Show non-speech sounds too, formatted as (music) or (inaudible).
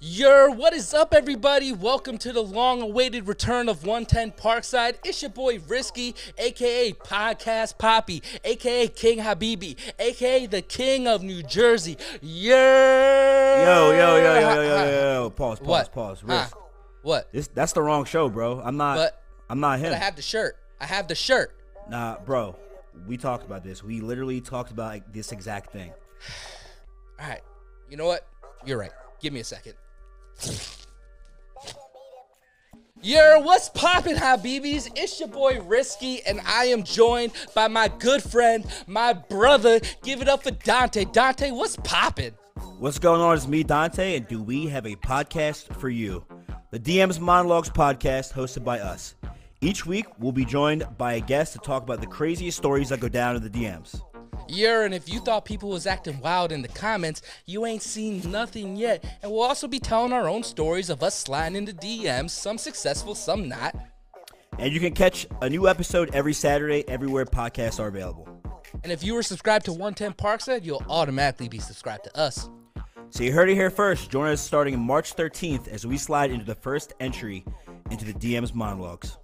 Yer, what is up, everybody? Welcome to the long awaited return of 110 Parkside. It's your boy Rizky, aka Podcast Poppy, aka King Habibi, aka the King of New Jersey. Yer! Yo, yo, yo, yo, yo, yo, yo, yo. Pause, pause, What? pause. Huh? What? This that's the wrong show, bro. I'm not But- I'm not him. But I have the shirt. I have the shirt. nah, bro. We talked about this. We literally talked about like, this exact thing. (sighs) All right. You know what? You're right. Give me a second. Yo, what's poppin', Habibis? It's your boy Rizky, and I am joined by my good friend, my brother. Give it up for Dante. Dante, what's poppin'? What's going on? It's me, Dante, and do we have a podcast for you? The DM's Monologues podcast hosted by us. Each week, we'll be joined by a guest to talk about the craziest stories that go down in the DMs. Yeah, and if you thought people was acting wild in the comments, you ain't seen nothing yet. And we'll also be telling our own stories of us sliding into DMs, some successful, some not. And you can catch a new episode every Saturday everywhere podcasts are available. And if you were subscribed to 110 Parkside, you'll automatically be subscribed to us. So you heard it here first. Join us starting March 13th as we slide into the first entry into the DM's monologues.